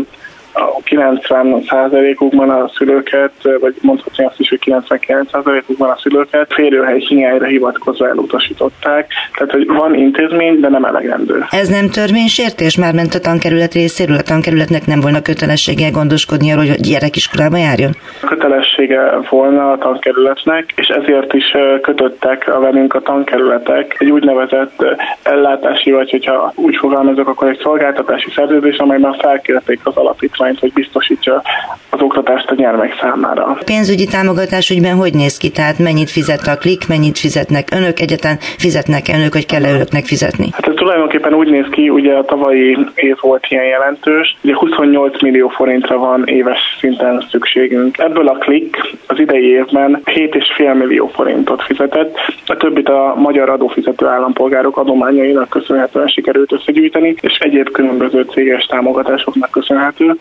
Speaker 7: a 90%-ukban a szülőket, vagy mondhatni azt is, hogy 99%-ukban a szülőket férőhely hiányra hivatkozva elutasították. Tehát, hogy van intézmény, de nem elegendő.
Speaker 3: Ez nem törvénysértés? Már ment a tankerület részéről, a tankerületnek nem volna kötelessége gondoskodni arról, hogy gyerekiskolába járjon?
Speaker 7: Kötelessége volna a tankerületnek, és ezért is kötöttek a velünk a tankerületek egy úgynevezett ellátási, vagy hogyha úgy fogalmazok, akkor egy szolgáltatási szerződés, amelyben felkérték az alapítványt kormányt, hogy biztosítsa az oktatást a gyermek számára. A
Speaker 3: pénzügyi támogatás ügyben hogy néz ki? Tehát mennyit fizet a klik, mennyit fizetnek önök, egyetlen fizetnek önök, hogy kell önöknek fizetni?
Speaker 7: Hát ez tulajdonképpen úgy néz ki, ugye a tavalyi év volt ilyen jelentős, ugye 28 millió forintra van éves szinten szükségünk. Ebből a klik az idei évben 7,5 millió forintot fizetett, a többit a magyar adófizető állampolgárok adományainak köszönhetően sikerült összegyűjteni, és egyéb különböző céges támogatásoknak köszönhető.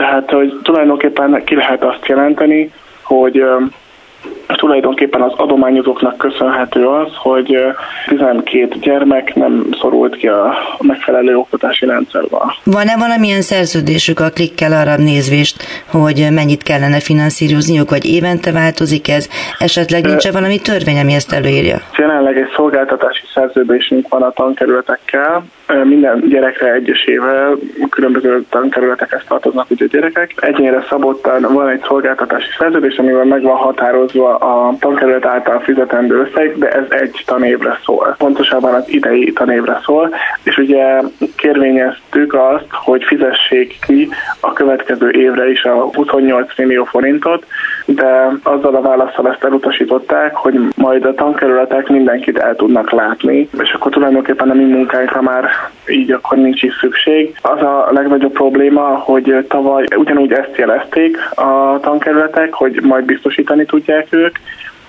Speaker 7: Tehát, hogy tulajdonképpen ki lehet azt jelenteni, hogy tulajdonképpen az adományozóknak köszönhető az, hogy 12 gyermek nem szorult ki a megfelelő oktatási rendszerbe.
Speaker 3: Van-e valamilyen szerződésük a klikkel arra nézvést, hogy mennyit kellene finanszírozniuk, vagy évente változik ez? Esetleg nincs-e valami törvény, ami ezt előírja?
Speaker 7: Jelenleg egy szolgáltatási szerződésünk van a tankerületekkel, minden gyerekre egyesével különböző tankerületekhez tartoznak ugye gyerekek. Egyénre szabottan van egy szolgáltatási szerződés, amivel meg van határozva a tankerület által fizetendő összeg, de ez egy tanévre szól. Pontosabban az idei tanévre szól, és ugye kérvényeztük azt, hogy fizessék ki a következő évre is a 28 millió forintot, de azzal a válaszsal ezt elutasították, hogy majd a tankerületek mindenkit el tudnak látni, és akkor tulajdonképpen a mi munkánkra már így akkor nincs is szükség. Az a legnagyobb probléma, hogy tavaly ugyanúgy ezt jelezték a tankerületek, hogy majd biztosítani tudják ők,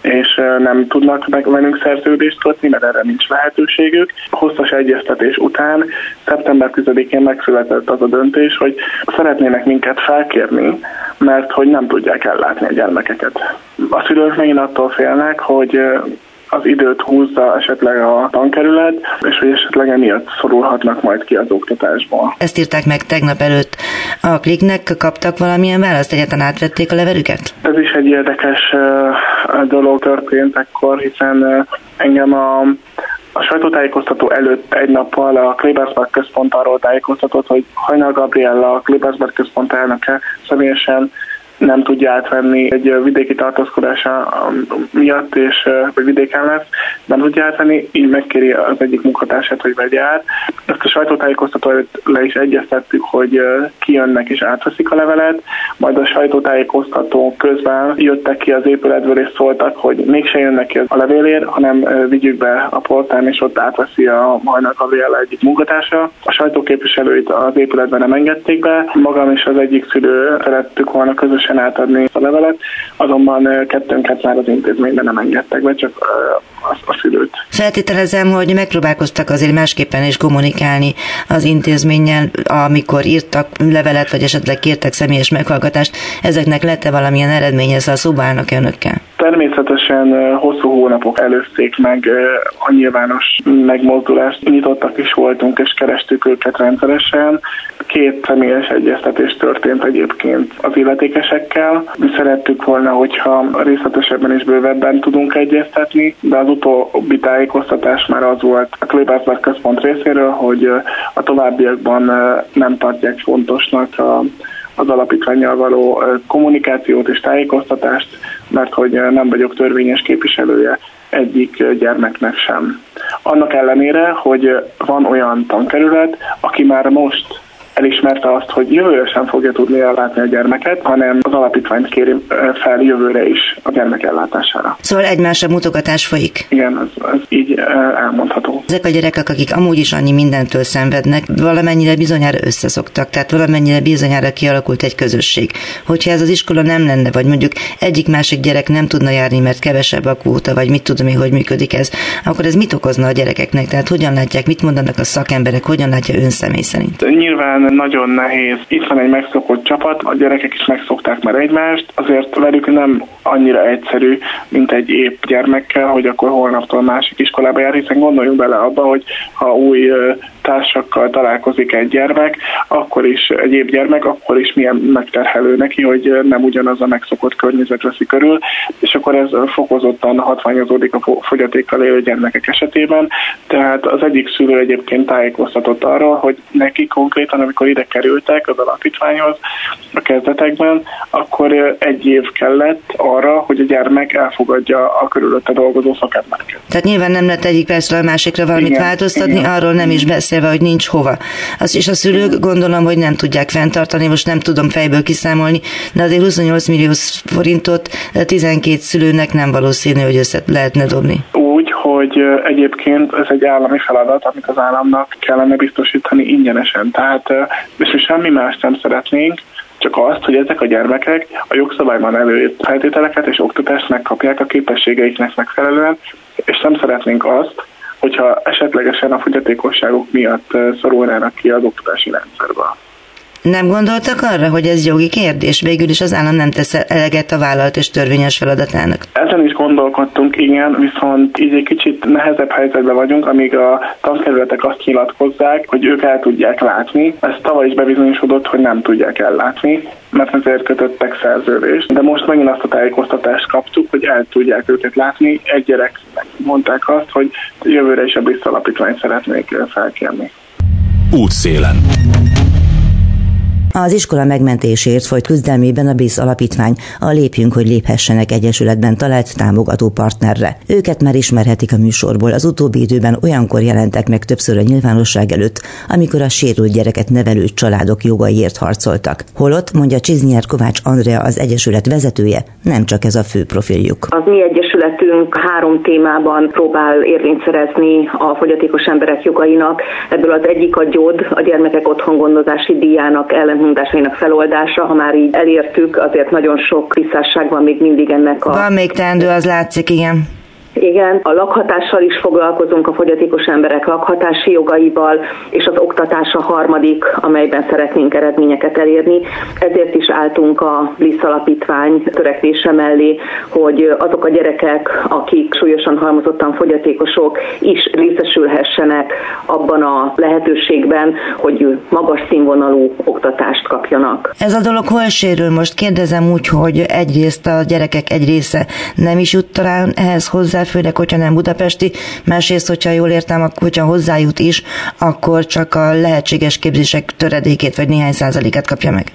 Speaker 7: és nem tudnak meg velünk szerződést kötni, mert erre nincs lehetőségük. Hosszas egyeztetés után szeptember 10-én megszületett az a döntés, hogy szeretnének minket felkérni, mert hogy nem tudják ellátni a gyermekeket. A szülők megint attól félnek, hogy az időt húzza esetleg a tankerület, és hogy esetleg emiatt szorulhatnak majd ki az oktatásból.
Speaker 3: Ezt írták meg tegnap előtt. A kliknek kaptak valamilyen választ, egyáltalán átvették a levelüket?
Speaker 7: Ez is egy érdekes dolog történt ekkor, hiszen engem a a sajtótájékoztató előtt egy nappal a Klebersberg központ arról tájékoztatott, hogy Hajnal Gabriella, a Klebersberg központ elnöke személyesen nem tudja átvenni egy vidéki tartózkodása miatt, és vagy vidéken lesz, nem tudja átvenni, így megkéri az egyik munkatársát, hogy vegye át. Ezt a sajtótájékoztató le is egyeztettük, hogy kijönnek és átveszik a levelet, majd a sajtótájékoztató közben jöttek ki az épületből és szóltak, hogy mégse jönnek ki a levélért, hanem vigyük be a portán, és ott átveszi a Majnak Gabriela egyik munkatársa. A sajtóképviselőit az épületben nem engedték be, magam és az egyik szülő szerettük volna közösen átadni a levelet, azonban kettőnket már az intézményben nem engedtek be, csak a, a szülőt.
Speaker 3: Feltételezem, hogy megpróbálkoztak azért másképpen is kommunikálni az intézménnyel, amikor írtak levelet, vagy esetleg kértek személyes meghallgatást. Ezeknek lett-e valamilyen eredménye, ezzel szóba állnak önökkel?
Speaker 7: Természetesen hosszú hónapok előzték meg a nyilvános megmozdulást. Nyitottak is voltunk, és kerestük őket rendszeresen. Két személyes egyeztetés történt egyébként az illetékesekkel. Mi szerettük volna, hogyha részletesebben és bővebben tudunk egyeztetni, de az utóbbi tájékoztatás már az volt a Klébászberg központ részéről, hogy a továbbiakban nem tartják fontosnak a az alapítványjal való kommunikációt és tájékoztatást, mert hogy nem vagyok törvényes képviselője egyik gyermeknek sem. Annak ellenére, hogy van olyan tankerület, aki már most elismerte azt, hogy jövőre sem fogja tudni ellátni a gyermeket, hanem az alapítványt kéri fel jövőre is a gyermek ellátására.
Speaker 3: Szóval egymásra mutogatás folyik.
Speaker 7: Igen, ez, ez így elmondható.
Speaker 3: Ezek a gyerekek, akik amúgy is annyi mindentől szenvednek, valamennyire bizonyára összeszoktak, tehát valamennyire bizonyára kialakult egy közösség. Hogyha ez az iskola nem lenne, vagy mondjuk egyik-másik gyerek nem tudna járni, mert kevesebb a kvóta, vagy mit tudom én, hogy működik ez, akkor ez mit okozna a gyerekeknek? Tehát hogyan látják, mit mondanak a szakemberek, hogyan látja ön személy szerint?
Speaker 7: Nyilván nagyon nehéz. Itt van egy megszokott csapat, a gyerekek is megszokták már egymást, azért velük nem annyira egyszerű, mint egy épp gyermekkel, hogy akkor holnaptól másik iskolába jár, hiszen gondoljunk bele abba, hogy ha új társakkal találkozik egy gyermek, akkor is egy épp gyermek, akkor is milyen megterhelő neki, hogy nem ugyanaz a megszokott környezet veszi körül, és akkor ez fokozottan hatványozódik a fogyatékkal élő gyermekek esetében. Tehát az egyik szülő egyébként tájékoztatott arról, hogy neki konkrétan, amikor ide kerültek az alapítványhoz a kezdetekben, akkor egy év kellett arra, hogy a gyermek elfogadja a körülötte dolgozó szakembereket.
Speaker 3: Tehát nyilván nem lehet egyik percről a másikra valamit igen, változtatni, igen. arról nem is beszélve, hogy nincs hova. Az, és a szülők gondolom, hogy nem tudják fenntartani, most nem tudom fejből kiszámolni, de azért 28 millió forintot 12 szülőnek nem valószínű, hogy össze lehetne dobni.
Speaker 7: Úgy, hogy egyébként ez egy állami feladat, amit az államnak kellene biztosítani ingyenesen. Tehát, és mi semmi más nem szeretnénk, csak azt, hogy ezek a gyermekek a jogszabályban előírt feltételeket és oktatást megkapják a képességeiknek megfelelően, és nem szeretnénk azt, hogyha esetlegesen a fogyatékosságok miatt szorulnának ki az oktatási rendszerbe.
Speaker 3: Nem gondoltak arra, hogy ez jogi kérdés? Végül is az állam nem tesz eleget a vállalat és törvényes feladatának.
Speaker 7: Ezen is gondolkodtunk, igen, viszont így egy kicsit nehezebb helyzetben vagyunk, amíg a tankerületek azt nyilatkozzák, hogy ők el tudják látni. Ez tavaly is bebizonyosodott, hogy nem tudják ellátni, mert ezért kötöttek szerződést. De most megint azt a tájékoztatást kaptuk, hogy el tudják őket látni. Egy gyerek mondták azt, hogy jövőre is a BISZ alapítványt szeretnék felkérni.
Speaker 1: Útszélen.
Speaker 2: Az iskola megmentésért folyt küzdelmében a BISZ alapítvány a Lépjünk, hogy léphessenek egyesületben talált támogató partnerre. Őket már ismerhetik a műsorból, az utóbbi időben olyankor jelentek meg többször a nyilvánosság előtt, amikor a sérült gyereket nevelő családok jogaiért harcoltak. Holott, mondja Csiznier Kovács Andrea, az egyesület vezetője, nem csak ez a fő profiljuk.
Speaker 8: Az mi egyesületünk három témában próbál érvényt szerezni a fogyatékos emberek jogainak. Ebből az egyik a gyód, a gyermekek otthongondozási díjának ellen ellentmondásainak feloldása, ha már így elértük, azért nagyon sok visszásság van még mindig ennek a...
Speaker 3: Van még teendő, az látszik, igen.
Speaker 8: Igen, a lakhatással is foglalkozunk, a fogyatékos emberek lakhatási jogaival, és az oktatás a harmadik, amelyben szeretnénk eredményeket elérni. Ezért is álltunk a Bliss Alapítvány törekvése mellé, hogy azok a gyerekek, akik súlyosan halmozottan fogyatékosok, is részesülhessenek abban a lehetőségben, hogy magas színvonalú oktatást kapjanak.
Speaker 3: Ez a dolog hol sérül most? Kérdezem úgy, hogy egyrészt a gyerekek egy része nem is jut talán ehhez hozzá, főleg, hogyha nem budapesti, másrészt, hogyha jól értem, akkor, hogyha hozzájut is, akkor csak a lehetséges képzések töredékét vagy néhány százalékát kapja meg.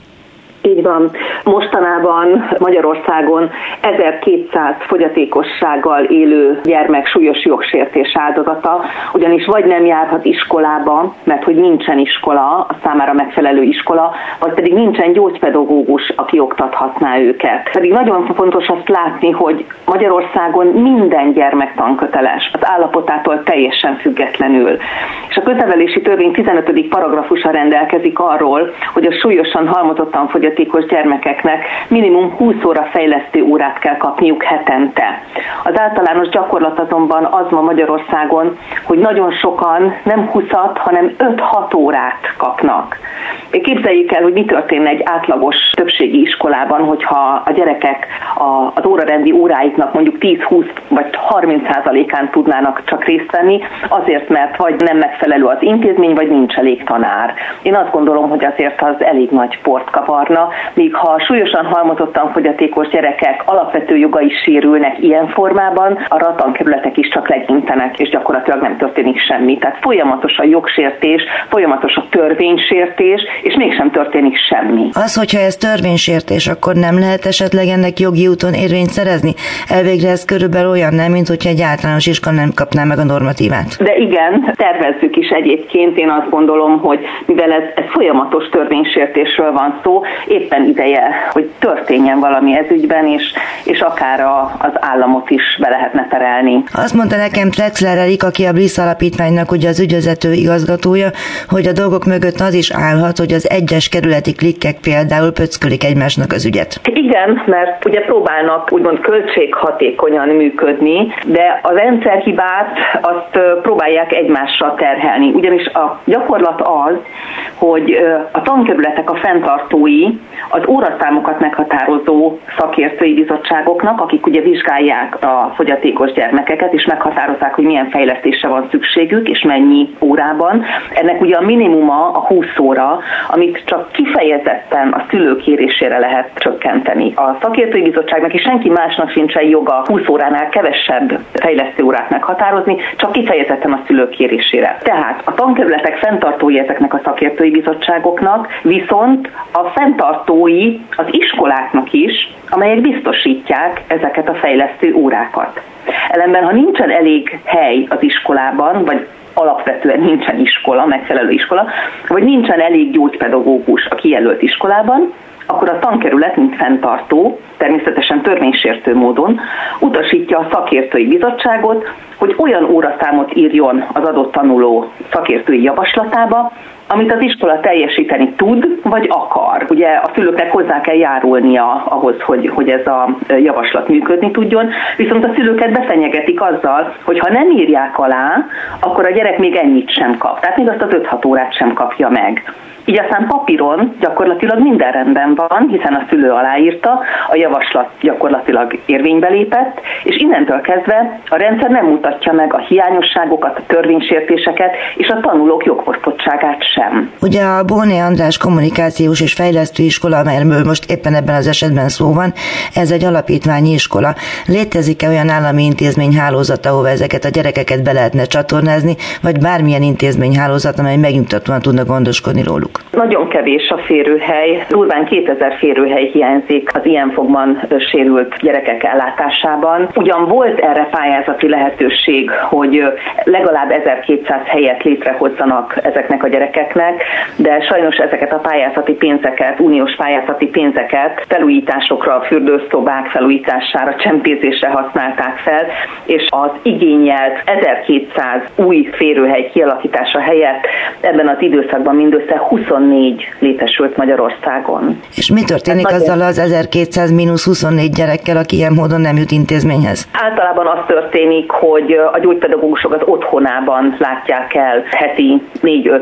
Speaker 8: Így van. Mostanában Magyarországon 1200 fogyatékossággal élő gyermek súlyos jogsértés áldozata, ugyanis vagy nem járhat iskolába, mert hogy nincsen iskola, a számára megfelelő iskola, vagy pedig nincsen gyógypedagógus, aki oktathatná őket. Pedig nagyon fontos azt látni, hogy Magyarországon minden gyermek tanköteles, az állapotától teljesen függetlenül. És a köznevelési törvény 15. paragrafusa rendelkezik arról, hogy a súlyosan halmozottan fogyatékos fogyatékos gyermekeknek minimum 20 óra fejlesztő órát kell kapniuk hetente. Az általános gyakorlat azonban az ma Magyarországon, hogy nagyon sokan nem 20 hanem 5-6 órát kapnak. Képzeljük el, hogy mi történne egy átlagos többségi iskolában, hogyha a gyerekek az órarendi óráiknak mondjuk 10-20 vagy 30 százalékán tudnának csak részt venni, azért, mert vagy nem megfelelő az intézmény, vagy nincs elég tanár. Én azt gondolom, hogy azért az elég nagy port kavarna, míg ha súlyosan halmozottan fogyatékos gyerekek alapvető jogai sérülnek ilyen formában, a ratankerületek is csak legintenek, és gyakorlatilag nem történik semmi. Tehát folyamatos a jogsértés, folyamatos a törvénysértés, és mégsem történik semmi.
Speaker 3: Az, hogyha ez törvénysértés, akkor nem lehet esetleg ennek jogi úton érvényt szerezni? Elvégre ez körülbelül olyan nem, mint hogyha egy általános iskola nem kapná meg a normatívát.
Speaker 8: De igen, tervezzük is egyébként. Én azt gondolom, hogy mivel ez, ez folyamatos törvénysértésről van szó, éppen ideje, hogy történjen valami ez ügyben, és, és akár a, az államot is be lehetne terelni.
Speaker 3: Azt mondta nekem Trexler Erik, aki a Bliss alapítványnak ugye az ügyvezető igazgatója, hogy a dolgok mögött az is állhat, hogy az egyes kerületi klikkek például pöckölik egymásnak az ügyet.
Speaker 8: Igen, mert ugye próbálnak úgymond költséghatékonyan működni, de a rendszerhibát azt próbálják egymásra terhelni. Ugyanis a gyakorlat az, hogy a tankerületek a fenntartói az óraszámokat meghatározó szakértői bizottságoknak, akik ugye vizsgálják a fogyatékos gyermekeket, és meghatározzák, hogy milyen fejlesztésre van szükségük, és mennyi órában. Ennek ugye a minimuma a 20 óra, amit csak kifejezetten a szülő kérésére lehet csökkenteni. A szakértői bizottságnak és senki másnak sincsen joga 20 óránál kevesebb fejlesztő órát meghatározni, csak kifejezetten a szülő kérésére. Tehát a tankerületek fenntartói ezeknek a szakértői bizottságoknak, viszont a fenntartói az iskoláknak is, amelyek biztosítják ezeket a fejlesztő órákat. Ellenben, ha nincsen elég hely az iskolában, vagy alapvetően nincsen iskola, megfelelő iskola, vagy nincsen elég gyógypedagógus a kijelölt iskolában, akkor a tankerület, mint fenntartó, természetesen törvénysértő módon utasítja a szakértői bizottságot, hogy olyan óraszámot írjon az adott tanuló szakértői javaslatába, amit az iskola teljesíteni tud, vagy akar. Ugye a szülőknek hozzá kell járulnia ahhoz, hogy, hogy ez a javaslat működni tudjon, viszont a szülőket befenyegetik azzal, hogy ha nem írják alá, akkor a gyerek még ennyit sem kap. Tehát még azt az 5-6 órát sem kapja meg. Így aztán papíron gyakorlatilag minden rendben van, hiszen a szülő aláírta, a javaslat gyakorlatilag érvénybe lépett, és innentől kezdve a rendszer nem mutatja meg a hiányosságokat, a törvénysértéseket és a tanulók jogfosztottságát sem.
Speaker 3: Ugye a Bóné András kommunikációs és fejlesztő iskola, amelyről most éppen ebben az esetben szó van, ez egy alapítványi iskola. Létezik-e olyan állami intézményhálózat, ahova ezeket a gyerekeket be lehetne csatornázni, vagy bármilyen intézményhálózat, amely megnyugtatóan tudna gondoskodni róluk?
Speaker 8: Nagyon kevés a férőhely, durván 2000 férőhely hiányzik az ilyen fogban sérült gyerekek ellátásában. Ugyan volt erre pályázati lehetőség, hogy legalább 1200 helyet létrehozzanak ezeknek a gyerekeknek, de sajnos ezeket a pályázati pénzeket, uniós pályázati pénzeket felújításokra, a fürdőszobák felújítására, csempézésre használták fel, és az igényelt 1200 új férőhely kialakítása helyett ebben az időszakban mindössze 20 24 létesült Magyarországon.
Speaker 3: És mi történik hát azzal az 1200 mínusz 24 gyerekkel, aki ilyen módon nem jut intézményhez?
Speaker 8: Általában az történik, hogy a gyógypedagógusok az otthonában látják el heti 4-5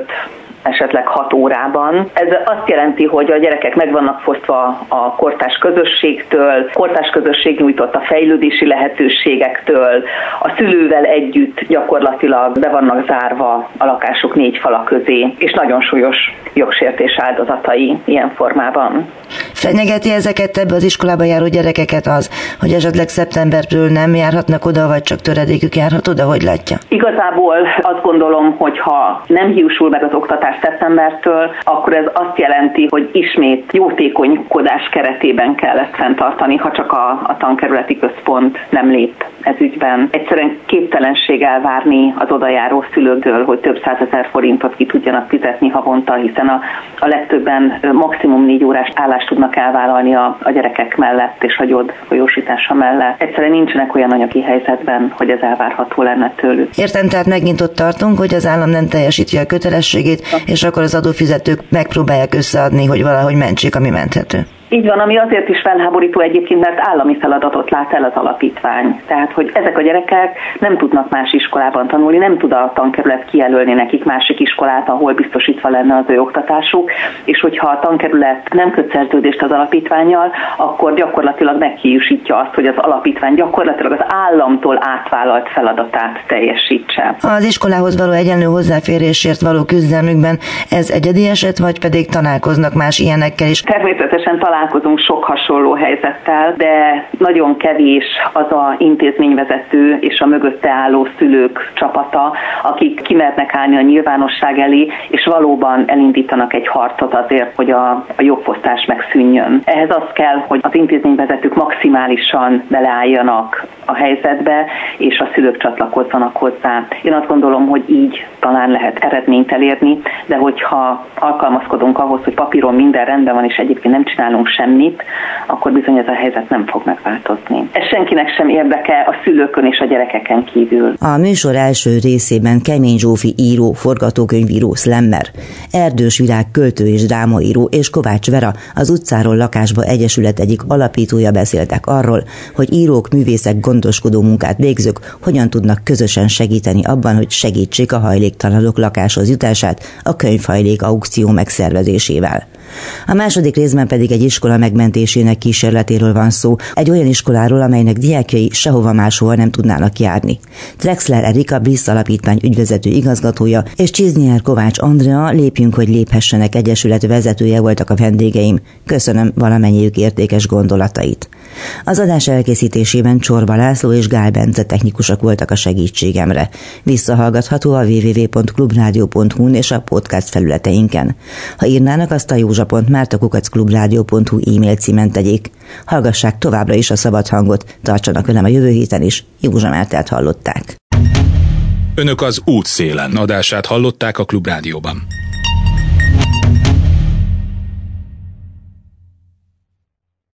Speaker 8: esetleg 6 órában. Ez azt jelenti, hogy a gyerekek meg vannak fosztva a kortás közösségtől, kortás közösség nyújtott a fejlődési lehetőségektől, a szülővel együtt gyakorlatilag be vannak zárva a lakások négy fala közé, és nagyon súlyos jogsértés áldozatai ilyen formában.
Speaker 3: Fenyegeti ezeket ebbe az iskolába járó gyerekeket az, hogy esetleg szeptembertől nem járhatnak oda, vagy csak töredékük járhat oda, hogy látja?
Speaker 8: Igazából azt gondolom, hogy ha nem hiúsul meg az oktatás szeptembertől, akkor ez azt jelenti, hogy ismét jótékonykodás keretében kell ezt fenntartani, ha csak a, a tankerületi központ nem lép ez ügyben. Egyszerűen képtelenség elvárni az odajáró szülőktől, hogy több százezer forintot ki tudjanak fizetni havonta, hiszen a, a legtöbben maximum négy órás állást tudnak elvállalni a, a gyerekek mellett és a gyód folyósítása mellett. Egyszerűen nincsenek olyan anyagi helyzetben, hogy ez elvárható lenne tőlük.
Speaker 3: Értem, tehát megint ott tartunk, hogy az állam nem teljesíti a kötelességét, és akkor az adófizetők megpróbálják összeadni, hogy valahogy mentsék, ami menthető.
Speaker 8: Így van, ami azért is felháborító egyébként, mert állami feladatot lát el az alapítvány. Tehát, hogy ezek a gyerekek nem tudnak más iskolában tanulni, nem tud a tankerület kijelölni nekik másik iskolát, ahol biztosítva lenne az ő oktatásuk, és hogyha a tankerület nem köt szerződést az alapítványjal, akkor gyakorlatilag meghiúsítja azt, hogy az alapítvány gyakorlatilag az államtól átvállalt feladatát teljesítse.
Speaker 3: Az iskolához való egyenlő hozzáférésért való küzdelmükben ez egyedi eset, vagy pedig találkoznak más ilyenekkel is?
Speaker 8: Természetesen talál találkozunk sok hasonló helyzettel, de nagyon kevés az a intézményvezető és a mögötte álló szülők csapata, akik kimernek állni a nyilvánosság elé, és valóban elindítanak egy harcot azért, hogy a, a jogfosztás megszűnjön. Ehhez az kell, hogy az intézményvezetők maximálisan beleálljanak a helyzetbe, és a szülők csatlakozzanak hozzá. Én azt gondolom, hogy így talán lehet eredményt elérni, de hogyha alkalmazkodunk ahhoz, hogy papíron minden rendben van, és egyébként nem csinálunk semmit, akkor bizony ez a helyzet nem fog megváltozni. Ez senkinek sem érdeke a szülőkön és a gyerekeken kívül.
Speaker 2: A műsor első részében Kemény Zsófi író, forgatókönyvíró, slammer, Erdős Virág költő és drámaíró és Kovács Vera, az utcáról lakásba egyesület egyik alapítója beszéltek arról, hogy írók, művészek gondoskodó munkát végzők hogyan tudnak közösen segíteni abban, hogy segítsék a hajléktalanok lakáshoz jutását a könyvhajlék aukció megszervezésével. A második részben pedig egy iskola megmentésének kísérletéről van szó, egy olyan iskoláról, amelynek diákjai sehova máshol nem tudnának járni. Drexler Erika Bliss alapítvány ügyvezető igazgatója és Csiznier Kovács Andrea lépjünk, hogy léphessenek egyesület vezetője voltak a vendégeim. Köszönöm valamennyiük értékes gondolatait. Az adás elkészítésében Csorba László és Gál Bence technikusok voltak a segítségemre. Visszahallgatható a www.clubradio.hu és a podcast felületeinken. Ha írnának, azt a józsa.mártakukacklubrádió.hu e-mail címen tegyék. Hallgassák továbbra is a szabad hangot, tartsanak velem a jövő héten is. Józsa Mártát hallották.
Speaker 1: Önök az útszélen adását hallották a Klubrádióban.